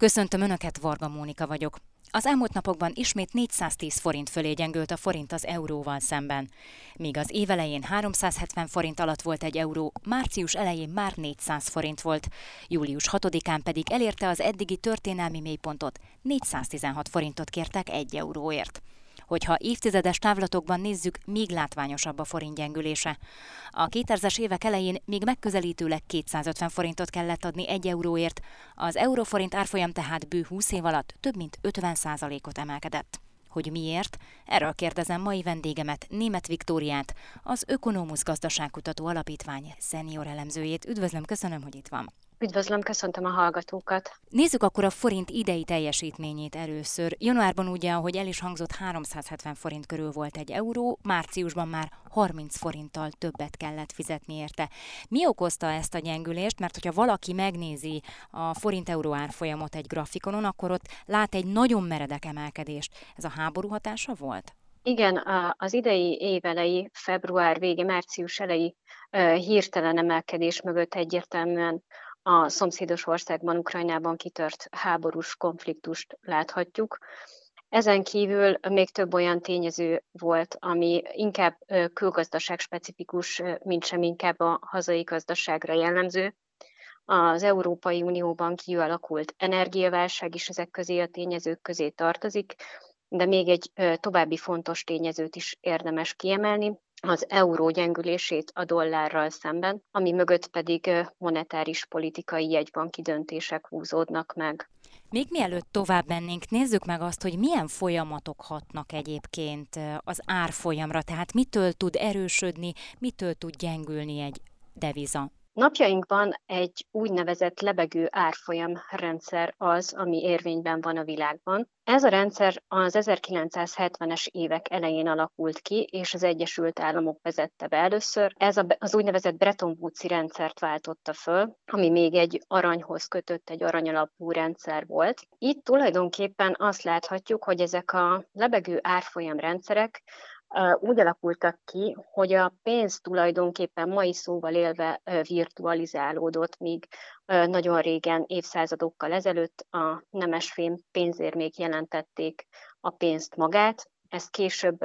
Köszöntöm Önöket, Varga Mónika vagyok. Az elmúlt napokban ismét 410 forint fölé gyengült a forint az euróval szemben. Míg az évelején 370 forint alatt volt egy euró, március elején már 400 forint volt, július 6-án pedig elérte az eddigi történelmi mélypontot, 416 forintot kértek egy euróért hogyha évtizedes távlatokban nézzük, még látványosabb a forint gyengülése. A 2000-es évek elején még megközelítőleg 250 forintot kellett adni egy euróért, az euróforint árfolyam tehát bő 20 év alatt több mint 50 ot emelkedett. Hogy miért? Erről kérdezem mai vendégemet, német Viktóriát, az Ökonómusz Gazdaságkutató Alapítvány szenior elemzőjét. Üdvözlöm, köszönöm, hogy itt van. Üdvözlöm, köszöntöm a hallgatókat. Nézzük akkor a forint idei teljesítményét először. Januárban ugye, ahogy el is hangzott, 370 forint körül volt egy euró, márciusban már 30 forinttal többet kellett fizetni érte. Mi okozta ezt a gyengülést? Mert hogyha valaki megnézi a forint-euró árfolyamot egy grafikonon, akkor ott lát egy nagyon meredek emelkedést. Ez a háború hatása volt? Igen, az idei évelei, február vége, március elejé hirtelen emelkedés mögött egyértelműen a szomszédos országban, Ukrajnában kitört háborús konfliktust láthatjuk. Ezen kívül még több olyan tényező volt, ami inkább külgazdaság specifikus, mint sem inkább a hazai gazdaságra jellemző. Az Európai Unióban kialakult energiaválság is ezek közé a tényezők közé tartozik, de még egy további fontos tényezőt is érdemes kiemelni, az euró gyengülését a dollárral szemben, ami mögött pedig monetáris politikai jegybanki döntések húzódnak meg. Még mielőtt tovább mennénk, nézzük meg azt, hogy milyen folyamatok hatnak egyébként az árfolyamra, tehát mitől tud erősödni, mitől tud gyengülni egy deviza. Napjainkban egy úgynevezett lebegő árfolyam rendszer az, ami érvényben van a világban. Ez a rendszer az 1970-es évek elején alakult ki, és az Egyesült Államok vezette be először. Ez az úgynevezett Bretton Woods-i rendszert váltotta föl, ami még egy aranyhoz kötött, egy aranyalapú rendszer volt. Itt tulajdonképpen azt láthatjuk, hogy ezek a lebegő árfolyam rendszerek úgy alakultak ki, hogy a pénz tulajdonképpen mai szóval élve virtualizálódott, míg nagyon régen, évszázadokkal ezelőtt a nemesfém pénzérmék jelentették a pénzt magát. Ezt később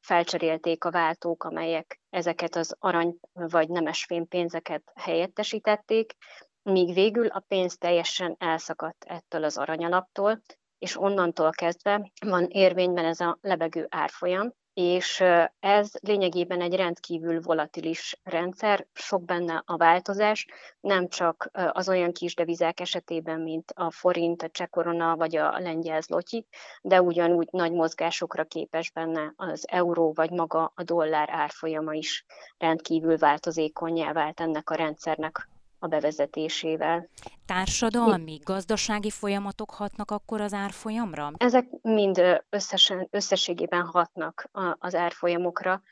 felcserélték a váltók, amelyek ezeket az arany vagy nemesfém pénzeket helyettesítették, míg végül a pénz teljesen elszakadt ettől az aranyalaptól, és onnantól kezdve van érvényben ez a lebegő árfolyam, és ez lényegében egy rendkívül volatilis rendszer, sok benne a változás, nem csak az olyan kis devizák esetében, mint a forint, a csekorona vagy a lengyel zloty, de ugyanúgy nagy mozgásokra képes benne az euró vagy maga a dollár árfolyama is. Rendkívül változékonyá vált ennek a rendszernek a bevezetésével. Társadalmi, gazdasági folyamatok hatnak akkor az árfolyamra? Ezek mind összesen, összességében hatnak az árfolyamokra.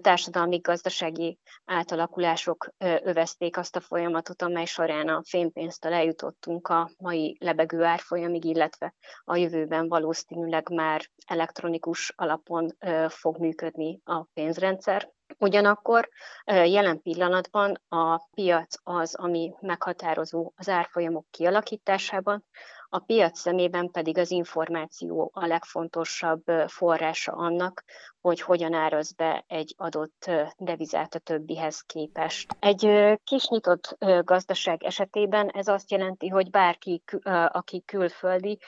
Társadalmi, gazdasági átalakulások övezték azt a folyamatot, amely során a fénypénztől eljutottunk a mai lebegő árfolyamig, illetve a jövőben valószínűleg már elektronikus alapon fog működni a pénzrendszer. Ugyanakkor jelen pillanatban a piac az, ami meghatározó az árfolyamok kialakításában, a piac szemében pedig az információ a legfontosabb forrása annak, hogy hogyan áraz be egy adott devizát a többihez képest. Egy kis nyitott gazdaság esetében ez azt jelenti, hogy bárki, aki külföldi,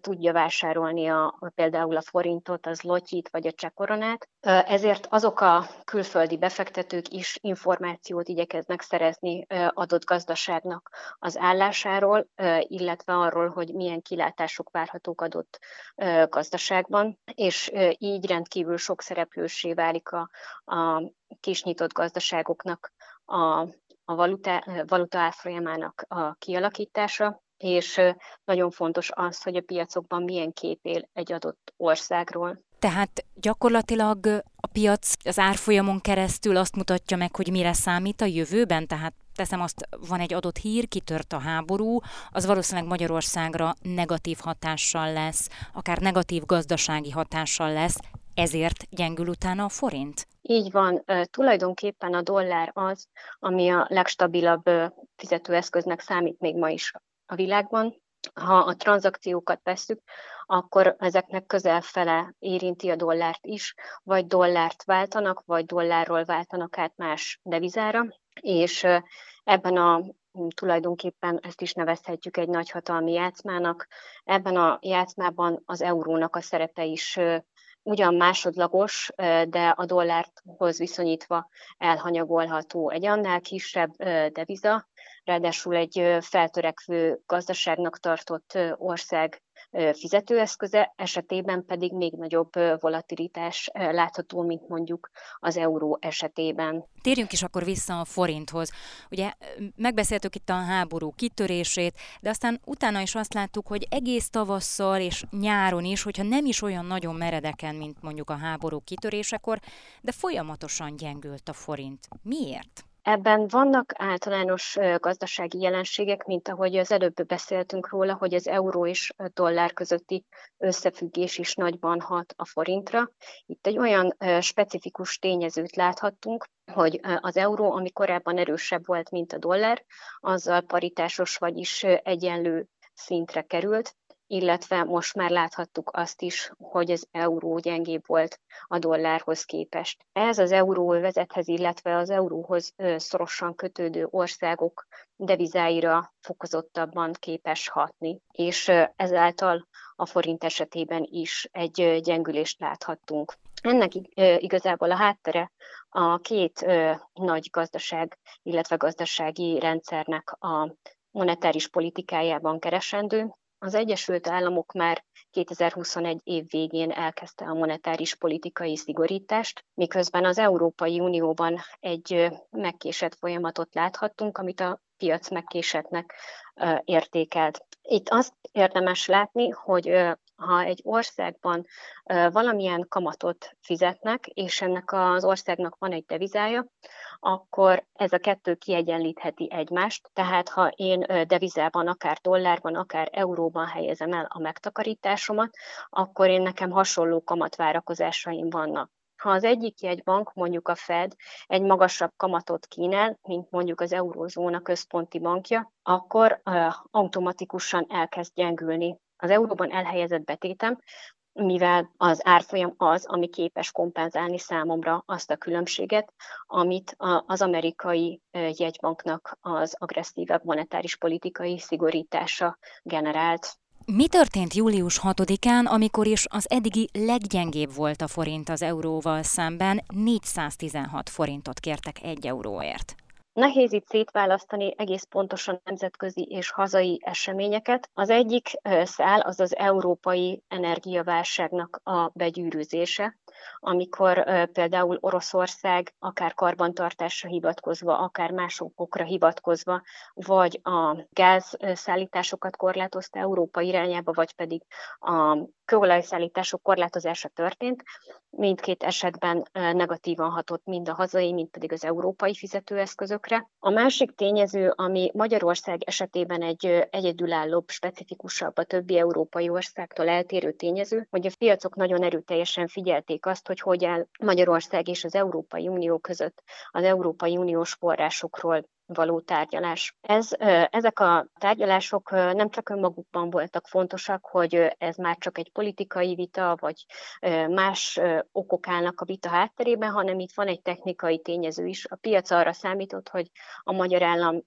tudja vásárolni a, például a forintot, az lotyit vagy a csekoronát, ezért azok a külföldi befektetők is információt igyekeznek szerezni adott gazdaságnak az állásáról, illetve arról, hogy milyen kilátások várhatók adott gazdaságban, és így rendkívül sok szereplősé válik a, a kis nyitott gazdaságoknak a, a valuta árfolyamának a kialakítása, és nagyon fontos az, hogy a piacokban milyen kép él egy adott országról. Tehát gyakorlatilag a piac az árfolyamon keresztül azt mutatja meg, hogy mire számít a jövőben, tehát teszem azt, van egy adott hír, kitört a háború, az valószínűleg Magyarországra negatív hatással lesz, akár negatív gazdasági hatással lesz, ezért gyengül utána a forint? Így van, tulajdonképpen a dollár az, ami a legstabilabb fizetőeszköznek számít még ma is a világban. ha a tranzakciókat vesszük, akkor ezeknek közel fele érinti a dollárt is, vagy dollárt váltanak, vagy dollárról váltanak át más devizára, és ebben a tulajdonképpen ezt is nevezhetjük egy nagyhatalmi játszmának. Ebben a játszmában az eurónak a szerepe is ugyan másodlagos, de a dollárhoz viszonyítva elhanyagolható. Egy annál kisebb deviza, ráadásul egy feltörekvő gazdaságnak tartott ország fizetőeszköze, esetében pedig még nagyobb volatilitás látható, mint mondjuk az euró esetében. Térjünk is akkor vissza a forinthoz. Ugye megbeszéltük itt a háború kitörését, de aztán utána is azt láttuk, hogy egész tavasszal és nyáron is, hogyha nem is olyan nagyon meredeken, mint mondjuk a háború kitörésekor, de folyamatosan gyengült a forint. Miért? Ebben vannak általános gazdasági jelenségek, mint ahogy az előbb beszéltünk róla, hogy az euró és dollár közötti összefüggés is nagyban hat a forintra. Itt egy olyan specifikus tényezőt láthattunk, hogy az euró, ami korábban erősebb volt, mint a dollár, azzal paritásos, vagyis egyenlő szintre került, illetve most már láthattuk azt is, hogy az euró gyengébb volt a dollárhoz képest. Ez az euróvezethez, illetve az euróhoz szorosan kötődő országok devizáira fokozottabban képes hatni, és ezáltal a forint esetében is egy gyengülést láthattunk. Ennek igazából a háttere a két nagy gazdaság, illetve gazdasági rendszernek a monetáris politikájában keresendő, az Egyesült Államok már 2021 év végén elkezdte a monetáris politikai szigorítást, miközben az Európai Unióban egy megkésett folyamatot láthattunk, amit a piac megkésetnek értékelt. Itt azt érdemes látni, hogy ha egy országban valamilyen kamatot fizetnek, és ennek az országnak van egy devizája, akkor ez a kettő kiegyenlítheti egymást. Tehát ha én devizában, akár dollárban, akár euróban helyezem el a megtakarításomat, akkor én nekem hasonló kamatvárakozásaim vannak. Ha az egyik jegybank, mondjuk a Fed, egy magasabb kamatot kínál, mint mondjuk az Eurózóna központi bankja, akkor automatikusan elkezd gyengülni az euróban elhelyezett betétem, mivel az árfolyam az, ami képes kompenzálni számomra azt a különbséget, amit az amerikai jegybanknak az agresszívebb monetáris politikai szigorítása generált. Mi történt július 6-án, amikor is az eddigi leggyengébb volt a forint az euróval szemben, 416 forintot kértek egy euróért? Nehéz itt szétválasztani egész pontosan nemzetközi és hazai eseményeket. Az egyik szál az az európai energiaválságnak a begyűrűzése, amikor például Oroszország akár karbantartásra hivatkozva, akár más okokra hivatkozva, vagy a gázszállításokat korlátozta Európa irányába, vagy pedig a kőolajszállítások korlátozása történt. Mindkét esetben negatívan hatott mind a hazai, mind pedig az európai fizetőeszközökre. A másik tényező, ami Magyarország esetében egy egyedülállóbb, specifikusabb a többi európai országtól eltérő tényező, hogy a piacok nagyon erőteljesen figyelték azt, hogy hogy áll Magyarország és az Európai Unió között az Európai Uniós forrásokról való tárgyalás. Ez, ezek a tárgyalások nem csak önmagukban voltak fontosak, hogy ez már csak egy politikai vita, vagy más okok állnak a vita hátterében, hanem itt van egy technikai tényező is. A piac arra számított, hogy a magyar állam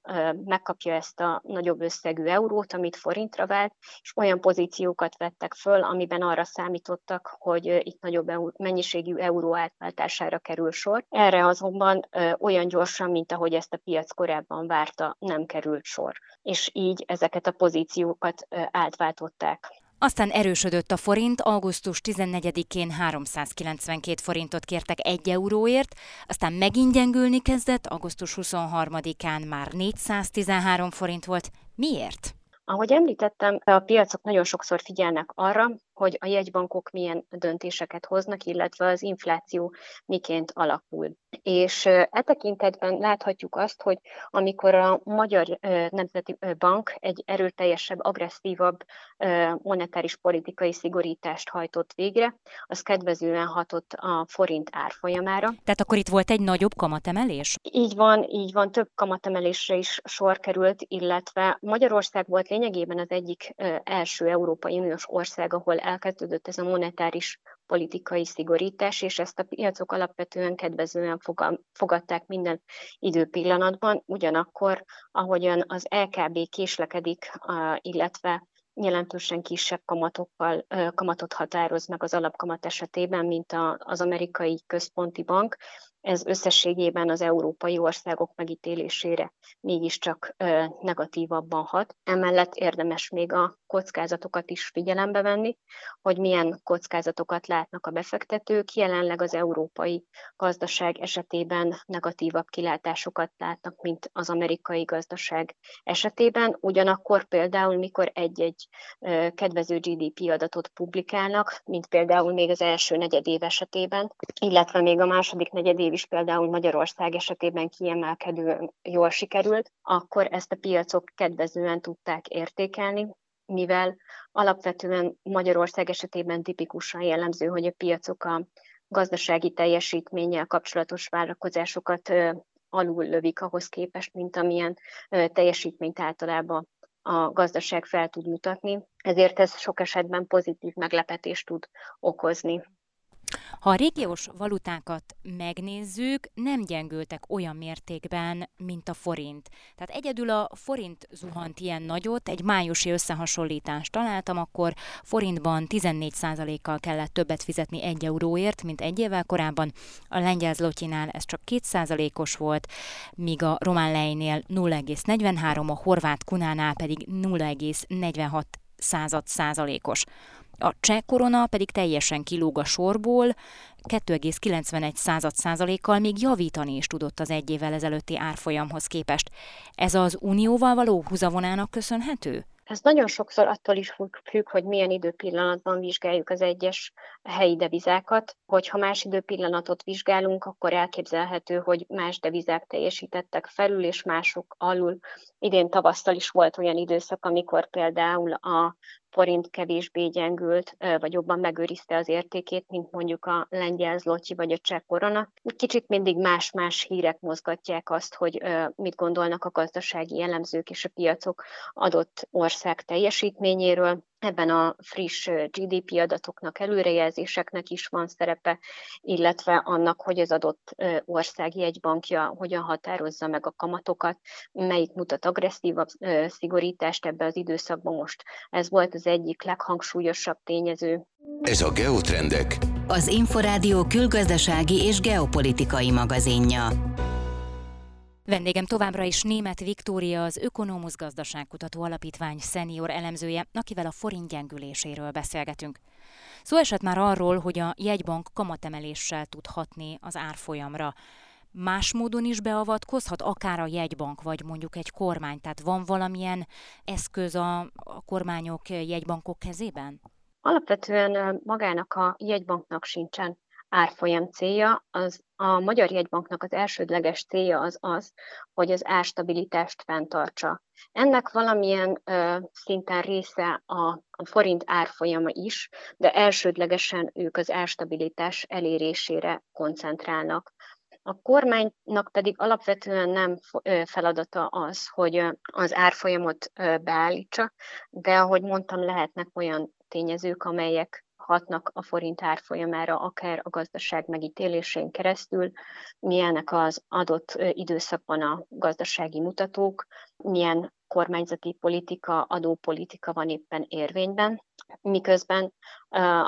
megkapja ezt a nagyobb összegű eurót, amit forintra vált, és olyan pozíciókat vettek föl, amiben arra számítottak, hogy itt nagyobb mennyiségű euró átváltására kerül sor. Erre azonban olyan gyorsan, mint ahogy ezt a piac korábban várta, nem került sor. És így ezeket a pozíciókat átváltották. Aztán erősödött a forint, augusztus 14-én 392 forintot kértek 1 euróért, aztán megint gyengülni kezdett, augusztus 23-án már 413 forint volt. Miért? Ahogy említettem, a piacok nagyon sokszor figyelnek arra, hogy a jegybankok milyen döntéseket hoznak, illetve az infláció miként alakul. És e tekintetben láthatjuk azt, hogy amikor a Magyar Nemzeti Bank egy erőteljesebb, agresszívabb monetáris politikai szigorítást hajtott végre, az kedvezően hatott a forint árfolyamára. Tehát akkor itt volt egy nagyobb kamatemelés? Így van, így van, több kamatemelésre is sor került, illetve Magyarország volt lényegében az egyik első Európai Uniós ország, ahol elkezdődött ez a monetáris politikai szigorítás, és ezt a piacok alapvetően kedvezően fogadták minden időpillanatban. Ugyanakkor, ahogyan az LKB késlekedik, illetve jelentősen kisebb kamatokkal, kamatot határoz meg az alapkamat esetében, mint az amerikai központi bank, ez összességében az európai országok megítélésére mégiscsak negatívabban hat. Emellett érdemes még a kockázatokat is figyelembe venni, hogy milyen kockázatokat látnak a befektetők. Jelenleg az európai gazdaság esetében negatívabb kilátásokat látnak, mint az amerikai gazdaság esetében. Ugyanakkor például, mikor egy-egy kedvező GDP adatot publikálnak, mint például még az első negyedév esetében, illetve még a második negyedév év is például Magyarország esetében kiemelkedően jól sikerült, akkor ezt a piacok kedvezően tudták értékelni, mivel alapvetően Magyarország esetében tipikusan jellemző, hogy a piacok a gazdasági teljesítménnyel kapcsolatos várakozásokat alul lövik ahhoz képest, mint amilyen teljesítményt általában a gazdaság fel tud mutatni, ezért ez sok esetben pozitív meglepetést tud okozni. Ha a régiós valutákat megnézzük, nem gyengültek olyan mértékben, mint a forint. Tehát egyedül a forint zuhant ilyen nagyot, egy májusi összehasonlítást találtam, akkor forintban 14%-kal kellett többet fizetni egy euróért, mint egy évvel korábban. A lengyel zlotyinál ez csak 2%-os volt, míg a román lejnél 0,43, a horvát kunánál pedig 0,46 század százalékos. A cseh korona pedig teljesen kilóg a sorból, 2,91 század százalékkal még javítani is tudott az egy évvel ezelőtti árfolyamhoz képest. Ez az unióval való húzavonának köszönhető? Ez nagyon sokszor attól is függ, hogy milyen időpillanatban vizsgáljuk az egyes helyi devizákat. Hogyha más időpillanatot vizsgálunk, akkor elképzelhető, hogy más devizák teljesítettek felül, és mások alul. Idén tavasztal is volt olyan időszak, amikor például a forint kevésbé gyengült, vagy jobban megőrizte az értékét, mint mondjuk a lengyel zlotyi vagy a cseh korona. Kicsit mindig más-más hírek mozgatják azt, hogy mit gondolnak a gazdasági jellemzők és a piacok adott ország teljesítményéről. Ebben a friss GDP adatoknak, előrejelzéseknek is van szerepe, illetve annak, hogy az adott ország jegybankja hogyan határozza meg a kamatokat, melyik mutat agresszívabb szigorítást ebbe az időszakban most. Ez volt az egyik leghangsúlyosabb tényező. Ez a Geotrendek. Az Inforádió külgazdasági és geopolitikai magazinja. Vendégem továbbra is német Viktória, az Ökonomusz Gazdaságkutató Alapítvány szenior elemzője, akivel a forint gyengüléséről beszélgetünk. Szó esett már arról, hogy a jegybank kamatemeléssel tud hatni az árfolyamra. Más módon is beavatkozhat, akár a jegybank, vagy mondjuk egy kormány. Tehát van valamilyen eszköz a, a kormányok, jegybankok kezében? Alapvetően magának a jegybanknak sincsen árfolyam célja, az a Magyar Jegybanknak az elsődleges célja az az, hogy az árstabilitást fenntartsa. Ennek valamilyen ö, szinten része a, a forint árfolyama is, de elsődlegesen ők az árstabilitás elérésére koncentrálnak. A kormánynak pedig alapvetően nem feladata az, hogy az árfolyamot beállítsa, de ahogy mondtam, lehetnek olyan tényezők, amelyek hatnak a forint árfolyamára, akár a gazdaság megítélésén keresztül, milyenek az adott időszakban a gazdasági mutatók, milyen kormányzati politika, adópolitika van éppen érvényben, miközben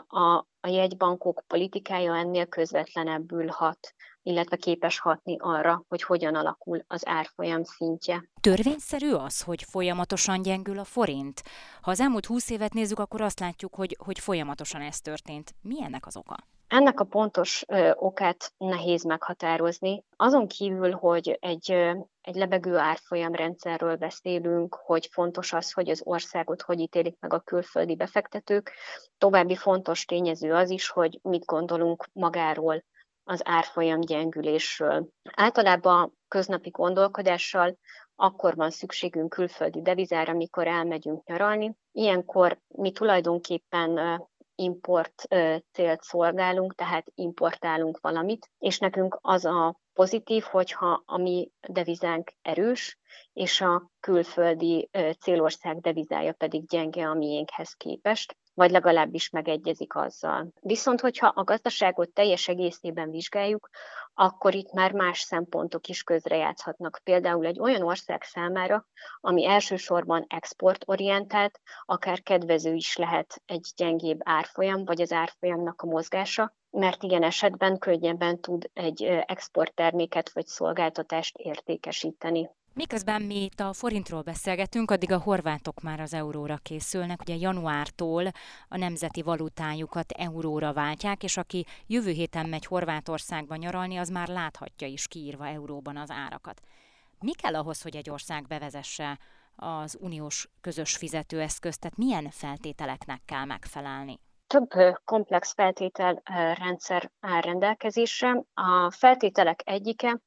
a, a jegybankok politikája ennél közvetlenebbül hat illetve képes hatni arra, hogy hogyan alakul az árfolyam szintje. Törvényszerű az, hogy folyamatosan gyengül a forint? Ha az elmúlt húsz évet nézzük, akkor azt látjuk, hogy, hogy folyamatosan ez történt. Mi ennek az oka? Ennek a pontos okát nehéz meghatározni. Azon kívül, hogy egy, egy lebegő árfolyamrendszerről beszélünk, hogy fontos az, hogy az országot hogy ítélik meg a külföldi befektetők, további fontos tényező az is, hogy mit gondolunk magáról az árfolyam gyengülésről. Általában köznapi gondolkodással akkor van szükségünk külföldi devizára, mikor elmegyünk nyaralni. Ilyenkor mi tulajdonképpen import célt szolgálunk, tehát importálunk valamit, és nekünk az a pozitív, hogyha a mi devizánk erős, és a külföldi célország devizája pedig gyenge a miénkhez képest vagy legalábbis megegyezik azzal. Viszont, hogyha a gazdaságot teljes egészében vizsgáljuk, akkor itt már más szempontok is közrejátszhatnak. Például egy olyan ország számára, ami elsősorban exportorientált, akár kedvező is lehet egy gyengébb árfolyam, vagy az árfolyamnak a mozgása, mert ilyen esetben könnyebben tud egy exportterméket vagy szolgáltatást értékesíteni. Miközben mi itt a forintról beszélgetünk, addig a horvátok már az euróra készülnek. Ugye januártól a nemzeti valutájukat euróra váltják, és aki jövő héten megy Horvátországba nyaralni, az már láthatja is kiírva euróban az árakat. Mi kell ahhoz, hogy egy ország bevezesse az uniós közös fizetőeszközt, tehát milyen feltételeknek kell megfelelni? Több komplex feltételrendszer áll rendelkezésre. A feltételek egyike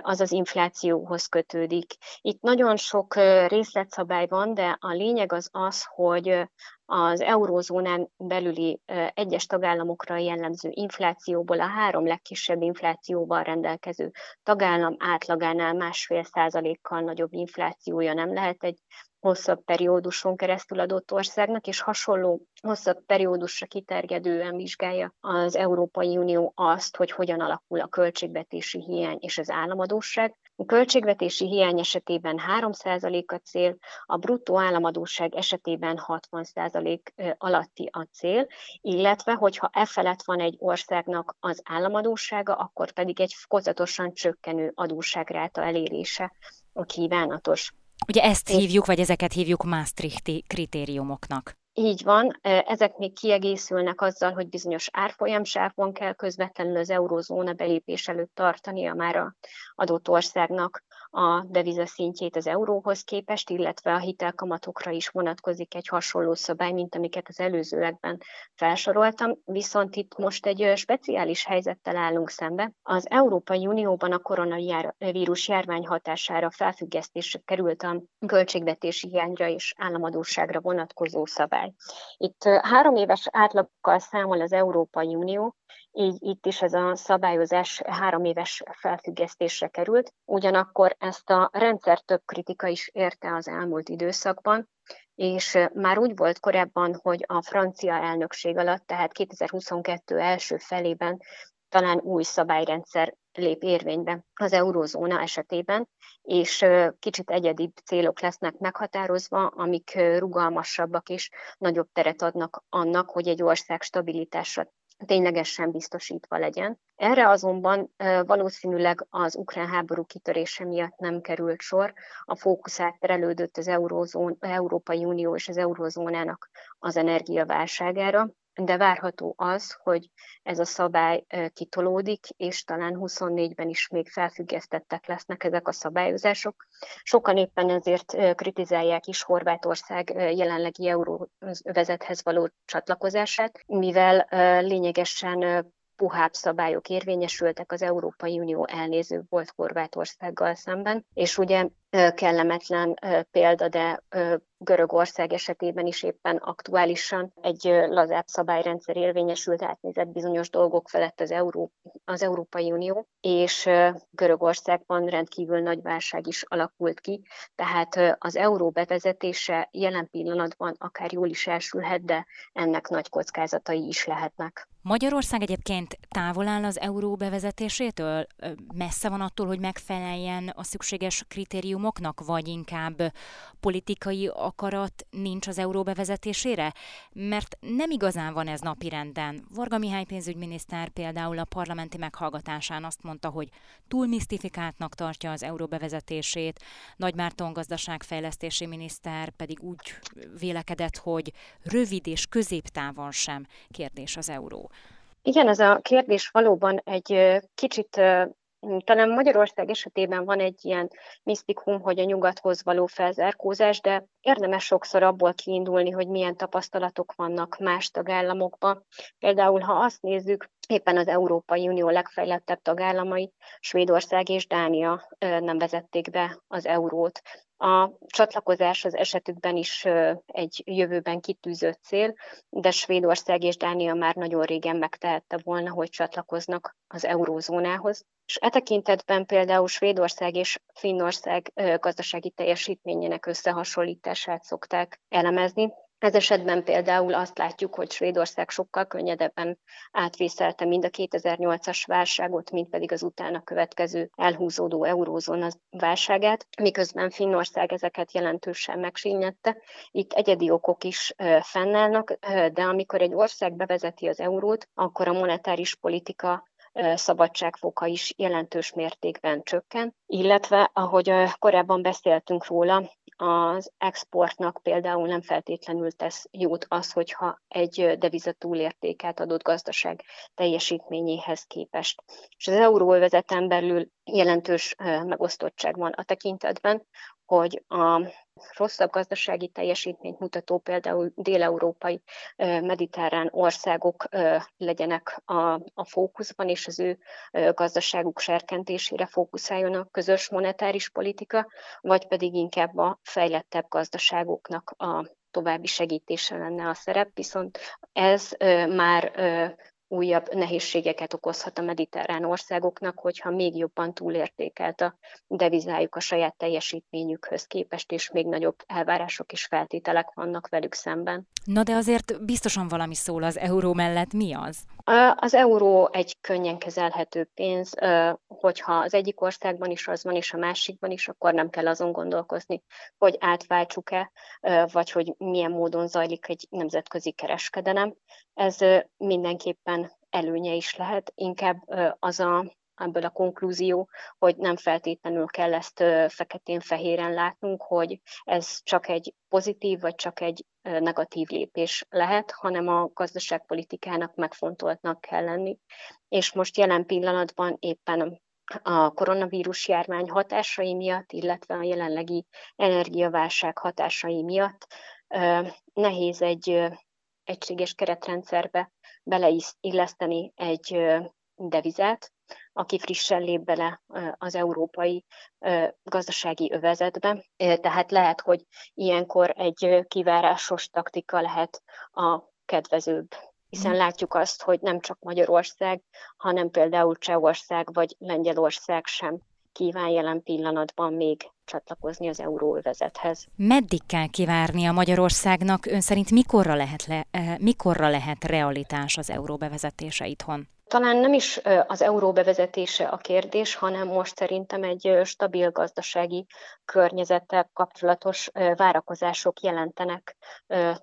az az inflációhoz kötődik. Itt nagyon sok részletszabály van, de a lényeg az az, hogy az eurózónán belüli egyes tagállamokra jellemző inflációból a három legkisebb inflációval rendelkező tagállam átlagánál másfél százalékkal nagyobb inflációja nem lehet egy hosszabb perióduson keresztül adott országnak, és hasonló hosszabb periódusra kiterjedően vizsgálja az Európai Unió azt, hogy hogyan alakul a költségvetési hiány és az államadóság. A költségvetési hiány esetében 3% a cél, a bruttó államadóság esetében 60% alatti a cél, illetve hogyha e felett van egy országnak az államadósága, akkor pedig egy fokozatosan csökkenő adósságráta elérése a kívánatos. Ugye ezt hívjuk, vagy ezeket hívjuk Maastrichti kritériumoknak. Így van, ezek még kiegészülnek azzal, hogy bizonyos árfolyamsávon kell közvetlenül az eurózóna belépés előtt tartania már a adott országnak a deviza szintjét az euróhoz képest, illetve a hitelkamatokra is vonatkozik egy hasonló szabály, mint amiket az előzőekben felsoroltam, viszont itt most egy speciális helyzettel állunk szembe. Az Európai Unióban a koronavírus járvány hatására felfüggesztésre került a költségvetési hiányra és államadóságra vonatkozó szabály. Itt három éves átlagokkal számol az Európai Unió, így itt is ez a szabályozás három éves felfüggesztésre került. Ugyanakkor ezt a rendszer több kritika is érte az elmúlt időszakban, és már úgy volt korábban, hogy a francia elnökség alatt, tehát 2022 első felében talán új szabályrendszer lép érvénybe az eurózóna esetében, és kicsit egyedibb célok lesznek meghatározva, amik rugalmasabbak és nagyobb teret adnak annak, hogy egy ország stabilitásra ténylegesen biztosítva legyen. Erre azonban valószínűleg az ukrán háború kitörése miatt nem került sor. A fókusz átterelődött az Eurózón, Európai Unió és az Eurózónának az energiaválságára, de várható az, hogy ez a szabály kitolódik, és talán 24-ben is még felfüggesztettek lesznek ezek a szabályozások. Sokan éppen ezért kritizálják is Horvátország jelenlegi euróvezethez való csatlakozását, mivel lényegesen puhább szabályok érvényesültek, az Európai Unió elnéző volt Horvátországgal szemben, és ugye kellemetlen példa, de Görögország esetében is éppen aktuálisan egy lazább szabályrendszer érvényesült, átnézett bizonyos dolgok felett az, Euró, az Európai Unió, és Görögországban rendkívül nagy válság is alakult ki, tehát az euró bevezetése jelen pillanatban akár jól is elsülhet, de ennek nagy kockázatai is lehetnek. Magyarország egyébként távol áll az euró bevezetésétől? Messze van attól, hogy megfeleljen a szükséges kritériumoknak, vagy inkább politikai akarat nincs az euró bevezetésére? Mert nem igazán van ez napirenden. Varga Mihály pénzügyminiszter például a parlamenti meghallgatásán azt mondta, hogy túl misztifikáltnak tartja az euró bevezetését, Nagy Márton gazdaságfejlesztési miniszter pedig úgy vélekedett, hogy rövid és középtávon sem kérdés az euró. Igen, ez a kérdés valóban egy kicsit talán Magyarország esetében van egy ilyen misztikum, hogy a nyugathoz való felzárkózás, de érdemes sokszor abból kiindulni, hogy milyen tapasztalatok vannak más tagállamokban. Például, ha azt nézzük, éppen az Európai Unió legfejlettebb tagállamai, Svédország és Dánia nem vezették be az eurót. A csatlakozás az esetükben is egy jövőben kitűzött cél, de Svédország és Dánia már nagyon régen megtehette volna, hogy csatlakoznak az eurózónához. És e tekintetben például Svédország és Finnország gazdasági teljesítményének összehasonlítását szokták elemezni. Ez esetben például azt látjuk, hogy Svédország sokkal könnyedebben átvészelte mind a 2008-as válságot, mint pedig az utána következő elhúzódó eurózóna válságát, miközben Finnország ezeket jelentősen megsínnyette. Itt egyedi okok is fennállnak, de amikor egy ország bevezeti az eurót, akkor a monetáris politika szabadságfoka is jelentős mértékben csökken, illetve, ahogy korábban beszéltünk róla, az exportnak például nem feltétlenül tesz jót az, hogyha egy deviza túlértéket adott gazdaság teljesítményéhez képest. És az euróvezeten belül jelentős megosztottság van a tekintetben, hogy a rosszabb gazdasági teljesítményt mutató például déleurópai mediterrán országok legyenek a, a fókuszban, és az ő gazdaságuk serkentésére fókuszáljon a közös monetáris politika, vagy pedig inkább a fejlettebb gazdaságoknak a további segítése lenne a szerep, viszont ez már újabb nehézségeket okozhat a mediterrán országoknak, hogyha még jobban túlértékelt a devizájuk a saját teljesítményükhöz képest, és még nagyobb elvárások és feltételek vannak velük szemben. Na de azért biztosan valami szól az euró mellett, mi az? Az euró egy könnyen kezelhető pénz, hogyha az egyik országban is az van, és a másikban is, akkor nem kell azon gondolkozni, hogy átváltsuk-e, vagy hogy milyen módon zajlik egy nemzetközi kereskedelem. Ez mindenképpen előnye is lehet, inkább az a ebből a konklúzió, hogy nem feltétlenül kell ezt feketén-fehéren látnunk, hogy ez csak egy pozitív vagy csak egy negatív lépés lehet, hanem a gazdaságpolitikának megfontoltnak kell lenni. És most jelen pillanatban éppen a koronavírus járvány hatásai miatt, illetve a jelenlegi energiaválság hatásai miatt nehéz egy egységes keretrendszerbe beleilleszteni egy devizát, aki frissen lép bele az európai gazdasági övezetbe. Tehát lehet, hogy ilyenkor egy kivárásos taktika lehet a kedvezőbb hiszen mhm. látjuk azt, hogy nem csak Magyarország, hanem például Csehország vagy Lengyelország sem kíván jelen pillanatban még csatlakozni az euróövezethez. Meddig kell kivárni a Magyarországnak? Ön szerint mikorra lehet, le, mikorra lehet realitás az euró bevezetése itthon? Talán nem is az euró bevezetése a kérdés, hanem most szerintem egy stabil gazdasági környezettel kapcsolatos várakozások jelentenek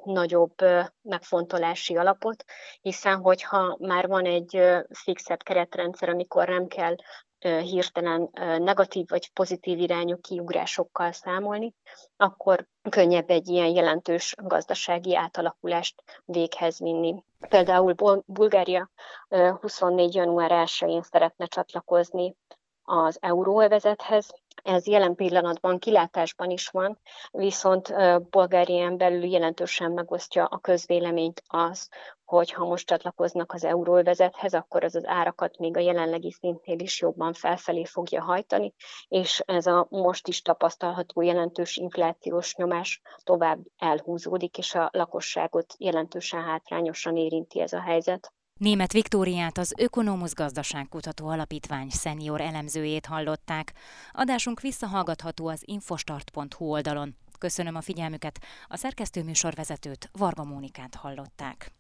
nagyobb megfontolási alapot, hiszen hogyha már van egy fixebb keretrendszer, amikor nem kell hirtelen negatív vagy pozitív irányú kiugrásokkal számolni, akkor könnyebb egy ilyen jelentős gazdasági átalakulást véghez vinni. Például Bulgária 24. január 1-én szeretne csatlakozni az euróövezethez, ez jelen pillanatban kilátásban is van, viszont Bulgárián belül jelentősen megosztja a közvéleményt az, hogy ha most csatlakoznak az euróvezethez, akkor az az árakat még a jelenlegi szintnél is jobban felfelé fogja hajtani, és ez a most is tapasztalható jelentős inflációs nyomás tovább elhúzódik, és a lakosságot jelentősen hátrányosan érinti ez a helyzet. Német Viktóriát az Ökonomusz Gazdaságkutató Alapítvány szenior elemzőjét hallották. Adásunk visszahallgatható az infostart.hu oldalon. Köszönöm a figyelmüket, a szerkesztőműsorvezetőt Varga Mónikát hallották.